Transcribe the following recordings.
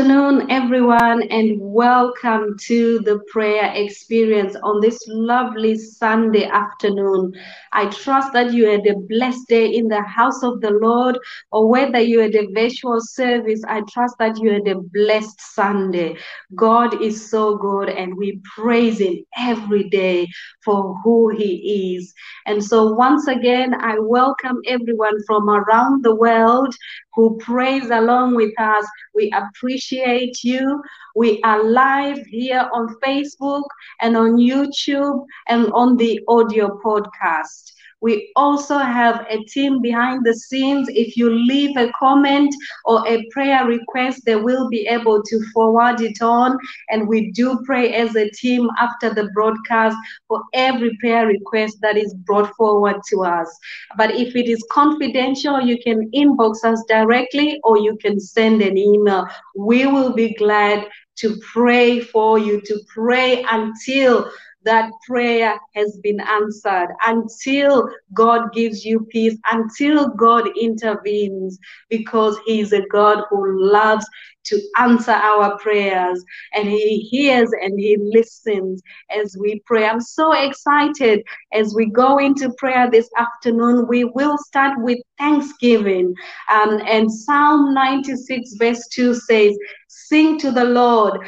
Good afternoon, everyone, and welcome to the prayer experience on this lovely Sunday afternoon. I trust that you had a blessed day in the house of the Lord, or whether you had a virtual service, I trust that you had a blessed Sunday. God is so good, and we praise Him every day for who He is. And so, once again, I welcome everyone from around the world who prays along with us. We appreciate you. We are live here on Facebook and on YouTube and on the audio podcast. We also have a team behind the scenes. If you leave a comment or a prayer request, they will be able to forward it on. And we do pray as a team after the broadcast for every prayer request that is brought forward to us. But if it is confidential, you can inbox us directly or you can send an email. We will be glad to pray for you, to pray until that prayer has been answered until God gives you peace, until God intervenes, because He is a God who loves to answer our prayers and He hears and He listens as we pray. I'm so excited as we go into prayer this afternoon. We will start with thanksgiving. Um, and Psalm 96, verse 2 says, Sing to the Lord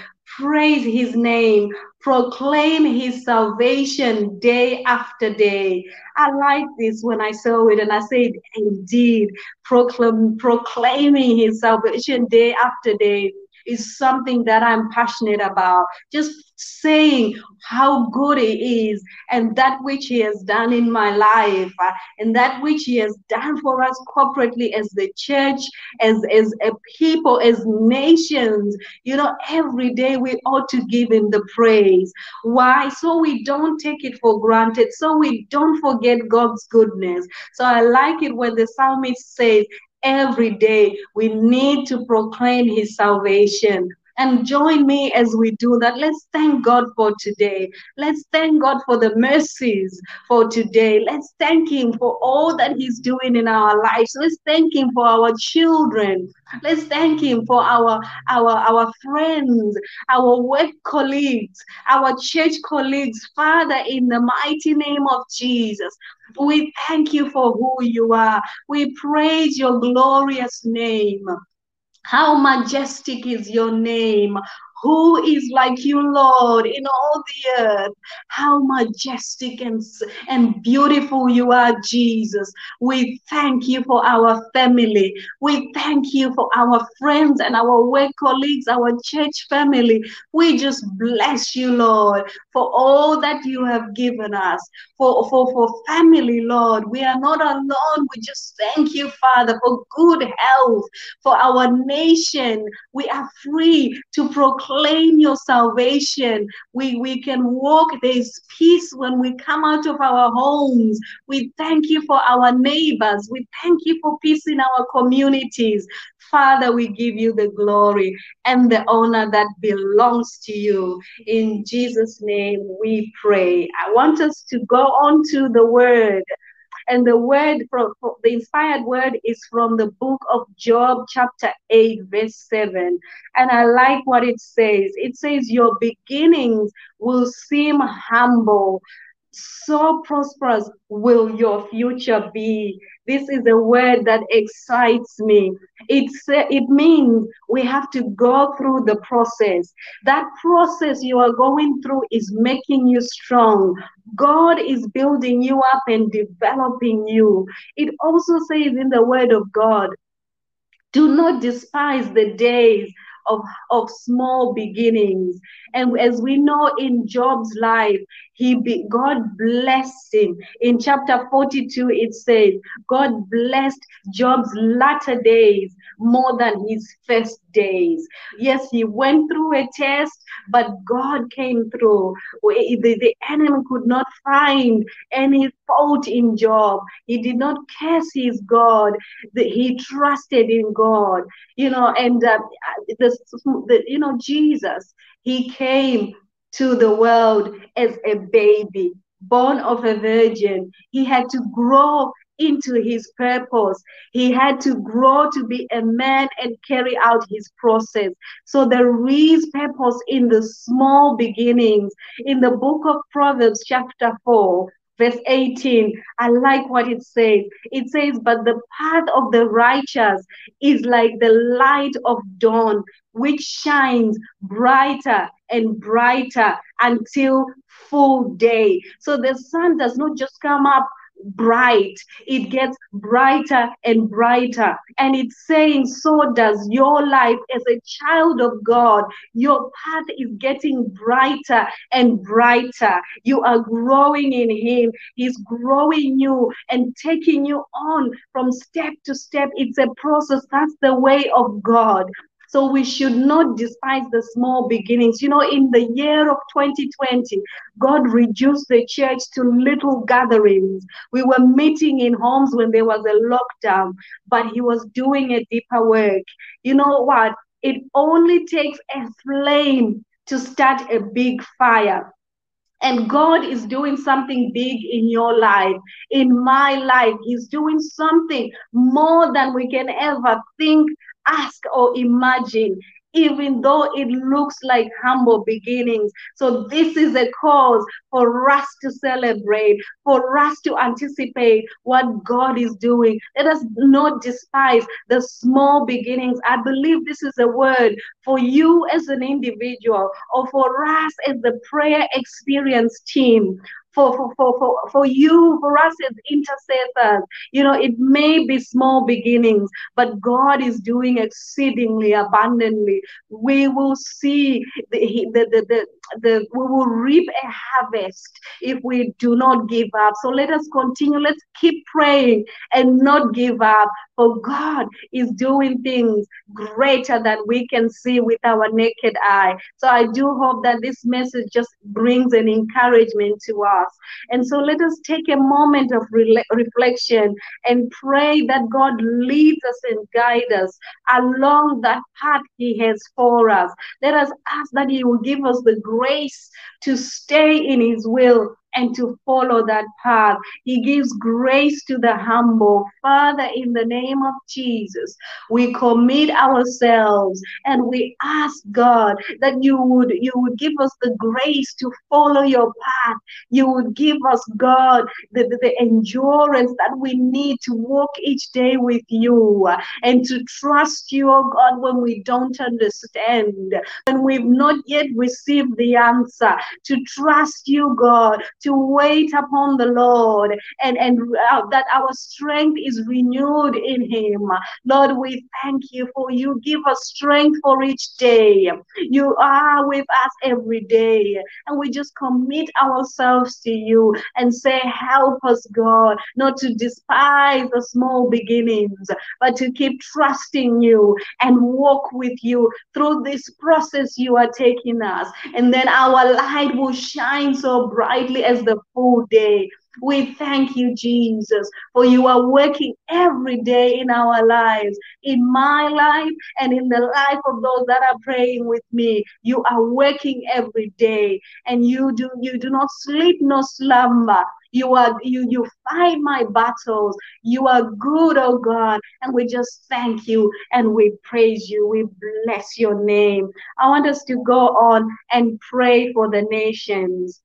praise his name, proclaim his salvation day after day. I like this when I saw it and I said, indeed, proclaim, proclaiming his salvation day after day is something that I'm passionate about. Just saying how good He is and that which He has done in my life uh, and that which He has done for us corporately as the church, as, as a people, as nations. You know, every day we ought to give Him the praise. Why? So we don't take it for granted, so we don't forget God's goodness. So I like it when the psalmist says, every day. We need to proclaim his salvation. And join me as we do that. Let's thank God for today. Let's thank God for the mercies for today. Let's thank Him for all that He's doing in our lives. Let's thank Him for our children. Let's thank Him for our, our, our friends, our work colleagues, our church colleagues. Father, in the mighty name of Jesus, we thank you for who you are. We praise your glorious name. How majestic is your name. Who is like you, Lord, in all the earth? How majestic and, and beautiful you are, Jesus. We thank you for our family. We thank you for our friends and our work colleagues, our church family. We just bless you, Lord, for all that you have given us, for, for, for family, Lord. We are not alone. We just thank you, Father, for good health, for our nation. We are free to proclaim proclaim your salvation. We, we can walk. There's peace when we come out of our homes. We thank you for our neighbors. We thank you for peace in our communities. Father, we give you the glory and the honor that belongs to you. In Jesus' name we pray. I want us to go on to the word. And the word from the inspired word is from the book of Job, chapter 8, verse 7. And I like what it says. It says, Your beginnings will seem humble, so prosperous will your future be. This is a word that excites me. It's, it means we have to go through the process. That process you are going through is making you strong. God is building you up and developing you. It also says in the word of God, do not despise the days of, of small beginnings. And as we know in Job's life, he be, God blessed him. In chapter 42, it says, God blessed Job's latter days more than his first days. Yes, he went through a test, but God came through. The, the enemy could not find any fault in Job. He did not curse his God. He trusted in God. You know, and uh, the, the, you know, Jesus, he came to the world as a baby born of a virgin. He had to grow into his purpose. He had to grow to be a man and carry out his process. So there is purpose in the small beginnings. In the book of Proverbs, chapter 4, verse 18, I like what it says. It says, But the path of the righteous is like the light of dawn, which shines brighter and brighter until full day. So the sun does not just come up bright. It gets brighter and brighter. And it's saying, so does your life as a child of God. Your path is getting brighter and brighter. You are growing in Him. He's growing you and taking you on from step to step. It's a process. That's the way of God. So we should not despise the small beginnings. You know, in the year of 2020, God reduced the church to little gatherings. We were meeting in homes when there was a lockdown, but He was doing a deeper work. You know what? It only takes a flame to start a big fire and God is doing something big in your life, in my life. He's doing something more than we can ever think ask or imagine even though it looks like humble beginnings. So, this is a cause for us to celebrate, for us to anticipate what God is doing. Let us not despise the small beginnings. I believe this is a word for you as an individual or for us as the prayer experience team for, for, for, for, for you, for us as intercessors. You know, it may be small beginnings, but God is doing exceedingly abundantly. We will see the, the, the, the the we will reap a harvest if we do not give up. So let us continue. Let's keep praying and not give up. For God is doing things greater than we can see with our naked eye. So I do hope that this message just brings an encouragement to us. And so let us take a moment of re- reflection and pray that God leads us and guide us along that path He has for us. Let us ask that He will give us the grace to stay in His will and to follow that path. He gives grace to the humble. Father, in the name of Jesus, we commit ourselves and we ask God that you would you would give us the grace to follow your path. You would give us, God, the, the, the endurance that we need to walk each day with you and to trust you, oh God, when we don't understand, when we've not yet received the answer, to trust you, God, to wait upon the Lord and, and uh, that our strength is renewed in Him. Lord, we thank you for you give us strength for each day. You are with us every day. And we just commit ourselves to you and say, Help us, God, not to despise the small beginnings, but to keep trusting you and walk with you through this process you are taking us. And then our light will shine so brightly as the full day. We thank you, Jesus, for you are working every day in our lives, in my life and in the life of those that are praying with me. You are working every day, and you do you do not sleep nor slumber. You are you you fight my battles. You are good, oh God, and we just thank you and we praise you. We bless your name. I want us to go on and pray for the nations.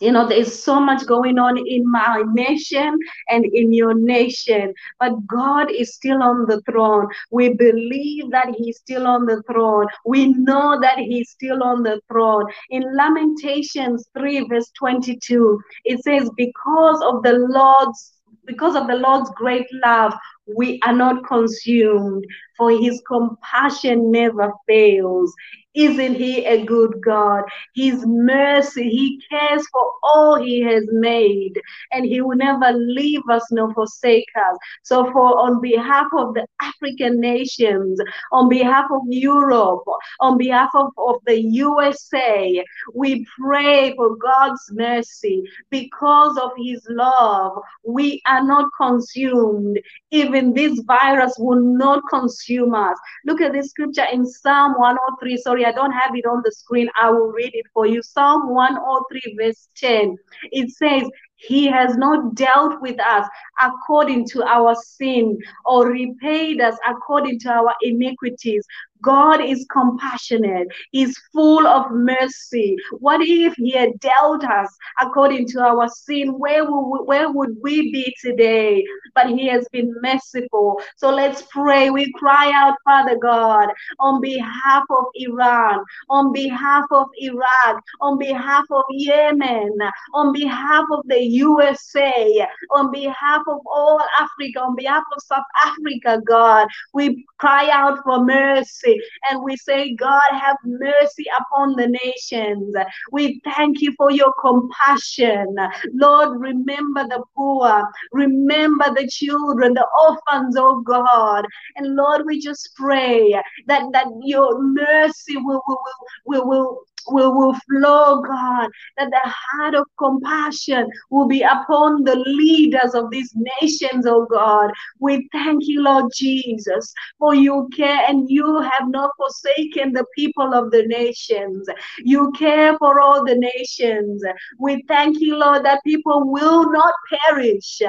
You know, there's so much going on in my nation and in your nation, but God is still on the throne. We believe that He's still on the throne. We know that He's still on the throne. In Lamentations 3, verse 22, it says, Because of the Lord's because of the Lord's great love, we are not consumed, for his compassion never fails. Isn't he a good God? His mercy, he cares for all he has made, and he will never leave us nor forsake us. So, for on behalf of the African nations, on behalf of Europe, on behalf of, of the USA, we pray for God's mercy. Because of his love, we are not consumed, even even this virus will not consume us. Look at this scripture in Psalm 103. Sorry, I don't have it on the screen. I will read it for you. Psalm 103, verse 10. It says, he has not dealt with us according to our sin or repaid us according to our iniquities. God is compassionate. He's full of mercy. What if He had dealt us according to our sin? Where we, where would we be today? But He has been merciful. So let's pray. We cry out, Father God, on behalf of Iran, on behalf of Iraq, on behalf of Yemen, on behalf of the USA, on behalf of all Africa, on behalf of South Africa, God. We cry out for mercy. And we say, God, have mercy upon the nations. We thank you for your compassion. Lord, remember the poor, remember the children, the orphans, oh God. And Lord, we just pray that, that your mercy will, will, will, will, will, will flow, God, that the heart of compassion will be upon the leaders of these nations, oh God. We thank you, Lord Jesus, for you care and you have not forsaken the people of the nations. You care for all the nations. We thank you, Lord, that people will not perish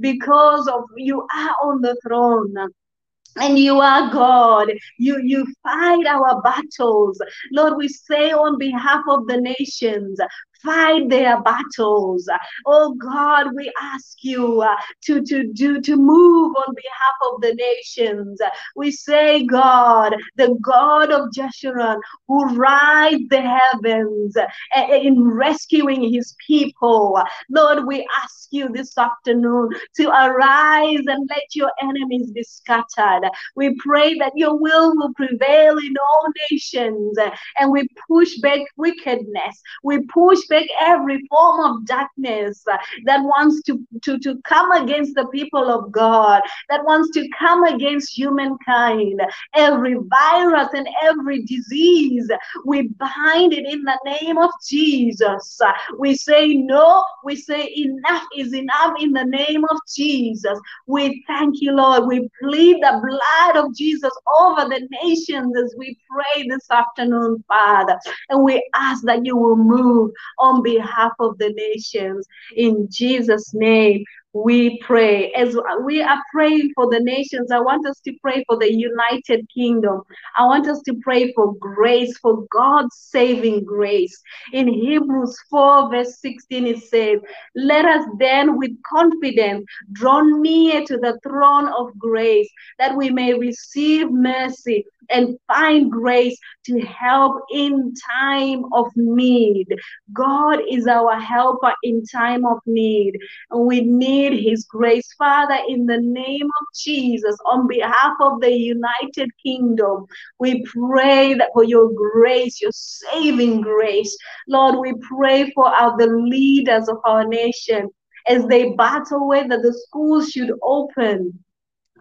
because of you are on the throne and you are God. You you fight our battles. Lord, we say on behalf of the nations, fight their battles. Oh God, we ask you uh, to, to do to move on behalf of the nations. We say, God, the God of Jeshurun, who rides the heavens uh, in rescuing his people. Lord, we ask you this afternoon to arise and let your enemies be scattered. We pray that your will will prevail in all nations and we push back wickedness. We push every form of darkness that wants to, to, to come against the people of God, that wants to come against humankind. Every virus and every disease, we bind it in the name of Jesus. We say no, we say enough is enough in the name of Jesus. We thank you, Lord. We plead the blood of Jesus over the nations as we pray this afternoon, Father. And we ask that you will move on behalf of the nations. In Jesus' name, we pray. As we are praying for the nations, I want us to pray for the United Kingdom. I want us to pray for grace, for God's saving grace. In Hebrews 4, verse 16, it says, Let us then with confidence draw near to the throne of grace that we may receive mercy and find grace to help in time of need. God is our helper in time of need, and we need His grace. Father, in the name of Jesus, on behalf of the United Kingdom, we pray that for your grace, your saving grace. Lord, we pray for our, the leaders of our nation as they battle whether the schools should open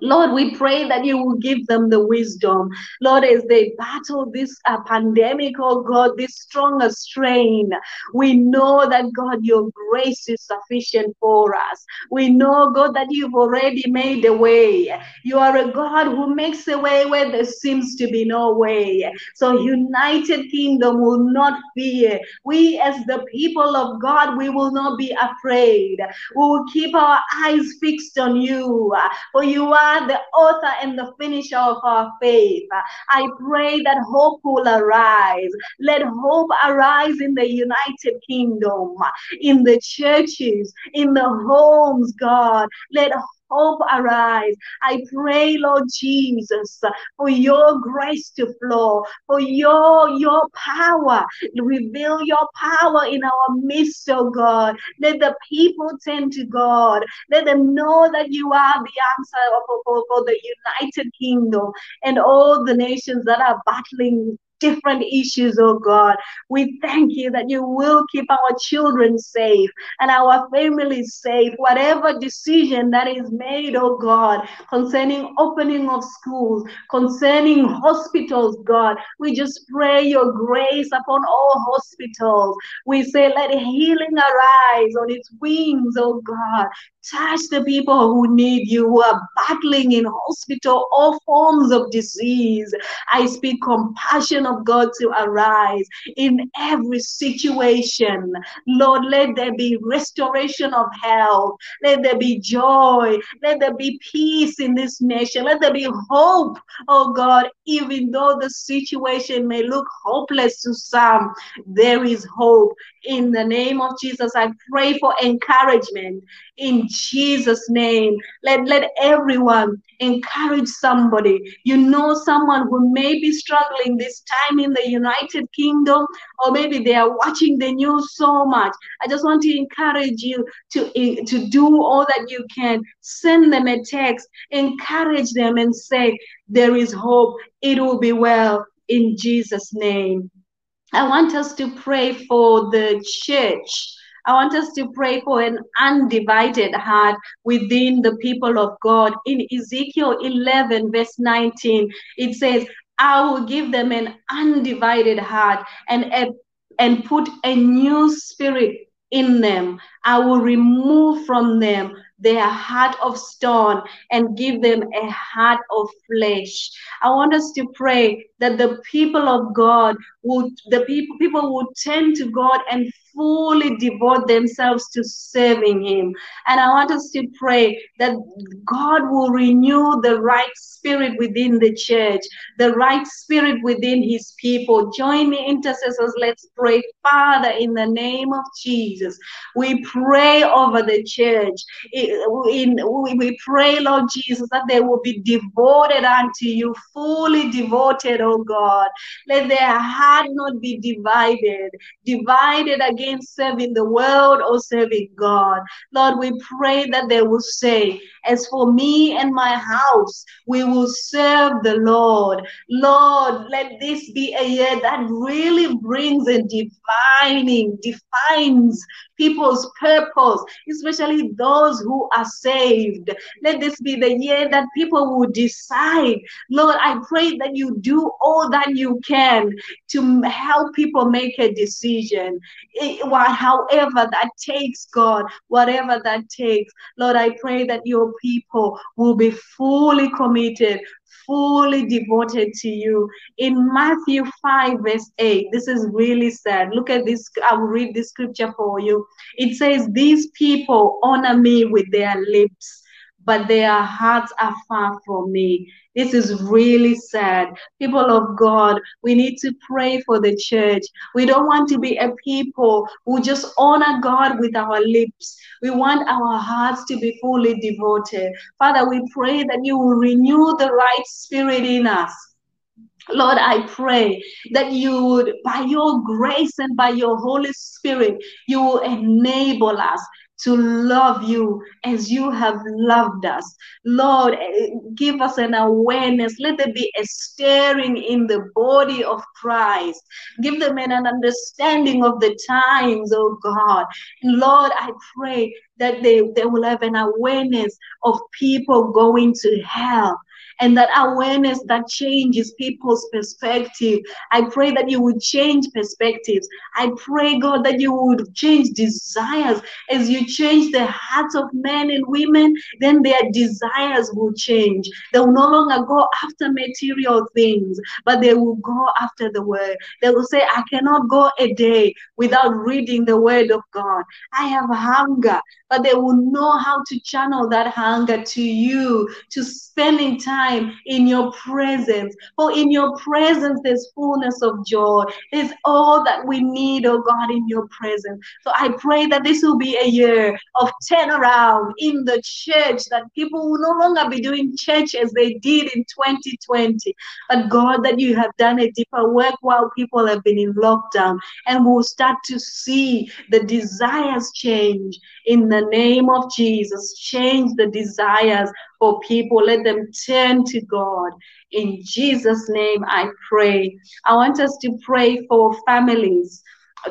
Lord, we pray that you will give them the wisdom. Lord, as they battle this uh, pandemic, oh God, this stronger strain, we know that, God, your grace is sufficient for us. We know, God, that you've already made a way. You are a God who makes a way where there seems to be no way. So, United Kingdom will not fear. We, as the people of God, we will not be afraid. We will keep our eyes fixed on you, for you are are the author and the finisher of our faith. I pray that hope will arise. Let hope arise in the United Kingdom, in the churches, in the homes, God. Let hope arise. I pray, Lord Jesus, for your grace to flow, for your your power. Reveal your power in our midst, oh God. Let the people turn to God. Let them know that you are the answer for, for, for the United Kingdom and all the nations that are battling different issues, oh God. We thank you that you will keep our children safe and our families safe. Whatever decision that is made, oh God, concerning opening of schools, concerning hospitals, God, we just pray your grace upon all hospitals. We say, let healing arise on its wings, oh God. Touch the people who need you, who are battling in hospital, all forms of disease. I speak compassion of God to arise in every situation. Lord, let there be restoration of health. Let there be joy. Let there be peace in this nation. Let there be hope, oh God, even though the situation may look hopeless to some, there is hope. In the name of Jesus, I pray for encouragement in Jesus' name. Let, let everyone encourage somebody. You know someone who may be struggling this time in the United Kingdom, or maybe they are watching the news so much. I just want to encourage you to, eh, to do all that you can. Send them a text, encourage them, and say, There is hope. It will be well in Jesus' name. I want us to pray for the church. I want us to pray for an undivided heart within the people of God. In Ezekiel 11, verse 19, it says, I will give them an undivided heart and, a, and put a new spirit in them. I will remove from them their heart of stone and give them a heart of flesh. I want us to pray that the people of God would, the people, people would turn to God and fully devote themselves to serving Him. And I want us to pray that God will renew the right spirit within the church, the right spirit within His people. Join me, intercessors. Let's pray. Father, in the name of Jesus, we pray over the church. In, we pray, Lord Jesus, that they will be devoted unto you, fully devoted, oh God. Let their heart not be divided, divided against against serving the world or serving God. Lord, we pray that they will say, As for me and my house, we will serve the Lord. Lord, let this be a year that really brings a defining, defines people's purpose, especially those who are saved. Let this be the year that people will decide. Lord, I pray that you do all that you can to help people make a decision. However that takes, God, whatever that takes. Lord, I pray that your people will be fully committed, fully devoted to you. In Matthew 5, verse 8, this is really sad. Look at this. I will read this scripture for you. It says, These people honor me with their lips, but their hearts are far from me. This is really sad. People of God, we need to pray for the church. We don't want to be a people who just honor God with our lips. We want our hearts to be fully devoted. Father, we pray that you will renew the right spirit in us. Lord, I pray that you would, by your grace and by your Holy Spirit, you will enable us to love you as you have loved us. Lord, eh, give us an awareness. Let there be a stirring in the body of Christ. Give them an understanding of the times, oh God. Lord, I pray that they, they will have an awareness of people going to hell and that awareness that changes people's perspective. I pray that you would change perspectives. I pray, God, that you would change desires. As you change the hearts of men and women, then their desires will change. They will no longer go after material things, but they will go after the word. They will say, I cannot go a day without reading the word of God. I have hunger, but they will know how to channel that hunger to you, to spending time time in your presence. For in your presence, there's fullness of joy. There's all that we need, oh God, in your presence. So I pray that this will be a year of turnaround in the church, that people will no longer be doing church as they did in 2020. But God, that you have done a deeper work while people have been in lockdown and we'll start to see the desires change in the name of Jesus. Change the desires for people. Let them turn to God. In Jesus' name, I pray. I want us to pray for families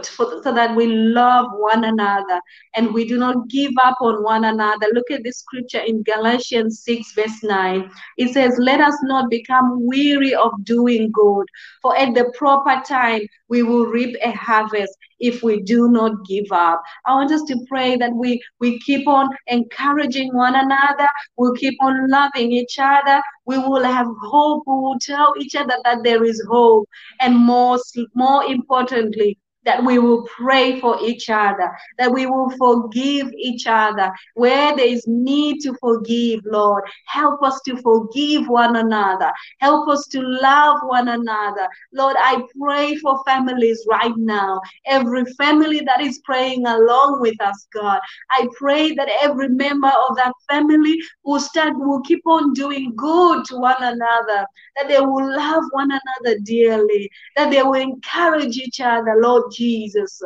so that we love one another and we do not give up on one another. Look at this scripture in Galatians 6, verse 9. It says, Let us not become weary of doing good, for at the proper time we will reap a harvest if we do not give up. I want us to pray that we, we keep on encouraging one another, we'll keep on loving each other, we will have hope, we will tell each other that there is hope, and more, more importantly, that we will pray for each other, that we will forgive each other where there is need to forgive, Lord. Help us to forgive one another. Help us to love one another. Lord, I pray for families right now. Every family that is praying along with us, God. I pray that every member of that family will start, will keep on doing good to one another, that they will love one another dearly, that they will encourage each other, Lord Jesus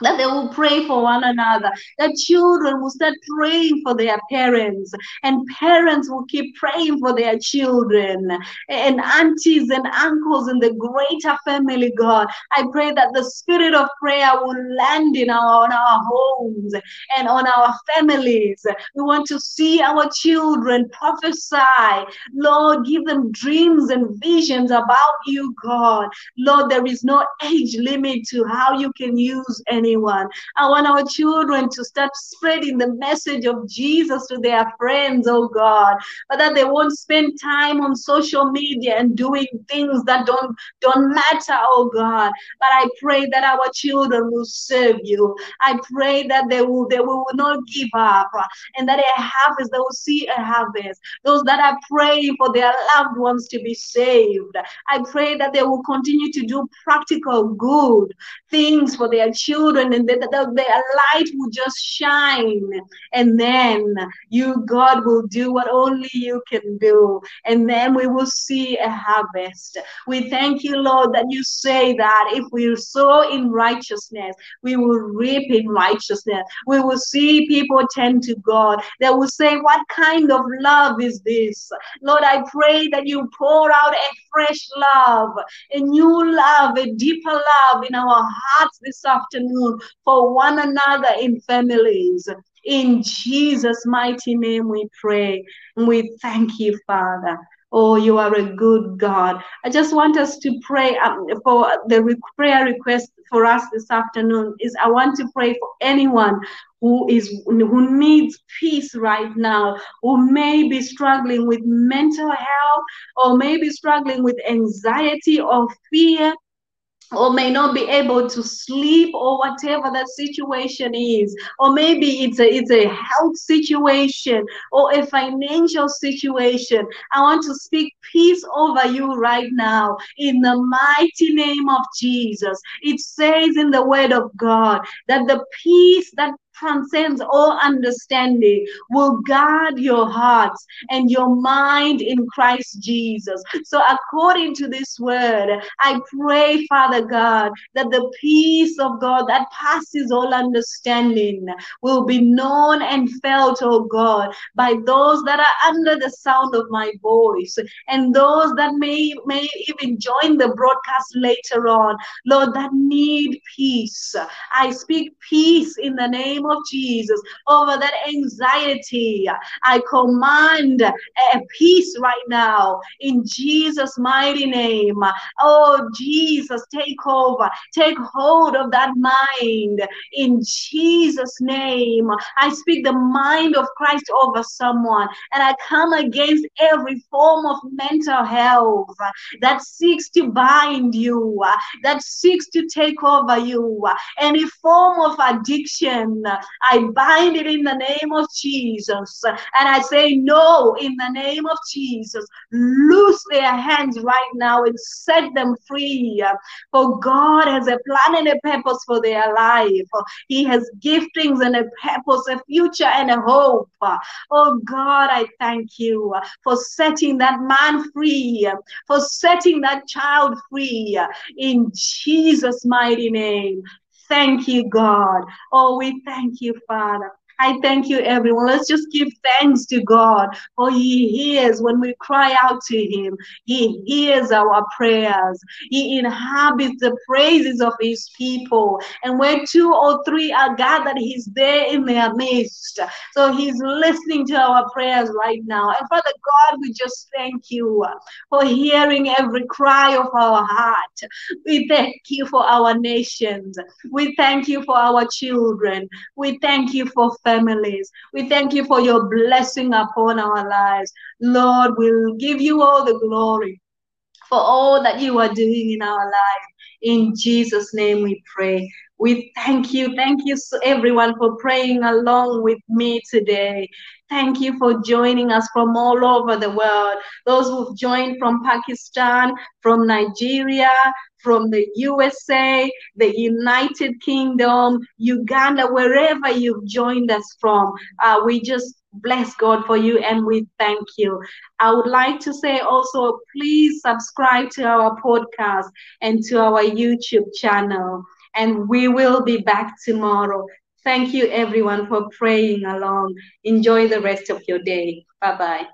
that they will pray for one another, that children will start praying for their parents, and parents will keep praying for their children, and aunties and uncles in the greater family, God. I pray that the spirit of prayer will land in our, on our homes and on our families. We want to see our children prophesy. Lord, give them dreams and visions about you, God. Lord, there is no age limit to how you can use any anyone. I want our children to start spreading the message of Jesus to their friends, oh God, but that they won't spend time on social media and doing things that don't don't matter, oh God. But I pray that our children will serve you. I pray that they will they will not give up and that a harvest, they will see a harvest. Those that are praying for their loved ones to be saved. I pray that they will continue to do practical good things for their children children and the, their light will just shine. And then you god will do what only you can do. And then we will see a harvest. We thank you lord that you say that if we sow in righteousness we will reap in righteousness. We will see people tend to god. They will say what kind of love is this? Lord i pray that you pour out a fresh love a new love a deeper love in our hearts this afternoon for one another in families. In Jesus' mighty name we pray. We thank you, Father. Oh, you are a good God. I just want us to pray um, for the re- prayer request for us this afternoon is I want to pray for anyone who is who needs peace right now, who may be struggling with mental health or maybe struggling with anxiety or fear or may not be able to sleep or whatever that situation is. Or maybe it's a it's a health situation or a financial situation. I want to speak peace over you right now in the mighty name of jesus. It says in the word of god that the peace that transcends all understanding will guard your hearts and your mind in Christ Jesus. So, according to this word, I pray, Father God, that the peace of God that passes all understanding will be known and felt, oh God, by those that are under the sound of my voice and those that may, may even join the broadcast later on, Lord, that need peace. I speak peace in the name name of Jesus over that anxiety. I command a peace right now in Jesus' mighty name. Oh, Jesus, take over, take hold of that mind in Jesus' name. I speak the mind of Christ over someone and I come against every form of mental health that seeks to bind you, that seeks to take over you, any form of addiction, I bind it in the name of Jesus. And I say, No, in the name of Jesus. Loose their hands right now and set them free. For God has a plan and a purpose for their life. He has giftings and a purpose, a future and a hope. Oh God, I thank you for setting that man free, for setting that child free in Jesus' mighty name. Thank you, God. Oh, we thank you, Father. I thank you, everyone. Let's just give thanks to God, for He hears when we cry out to Him. He hears our prayers. He inhabits the praises of His people. And where two or three are gathered, He's there in their midst. So He's listening to our prayers right now. And Father God, we just thank you for hearing every cry of our heart. We thank you for our nations. We thank you for our children. We thank you for families. We thank you for your blessing upon our lives. Lord, we'll give you all the glory for all that you are doing in our life. In Jesus' name we pray. We thank you. Thank you, everyone, for praying along with me today. Thank you for joining us from all over the world. Those who've joined from Pakistan, from Nigeria, from the USA, the United Kingdom, Uganda, wherever you've joined us from. Uh, we just bless God for you and we thank you. I would like to say also, please subscribe to our podcast and to our YouTube channel. And we will be back tomorrow. Thank you, everyone, for praying along. Enjoy the rest of your day. Bye bye.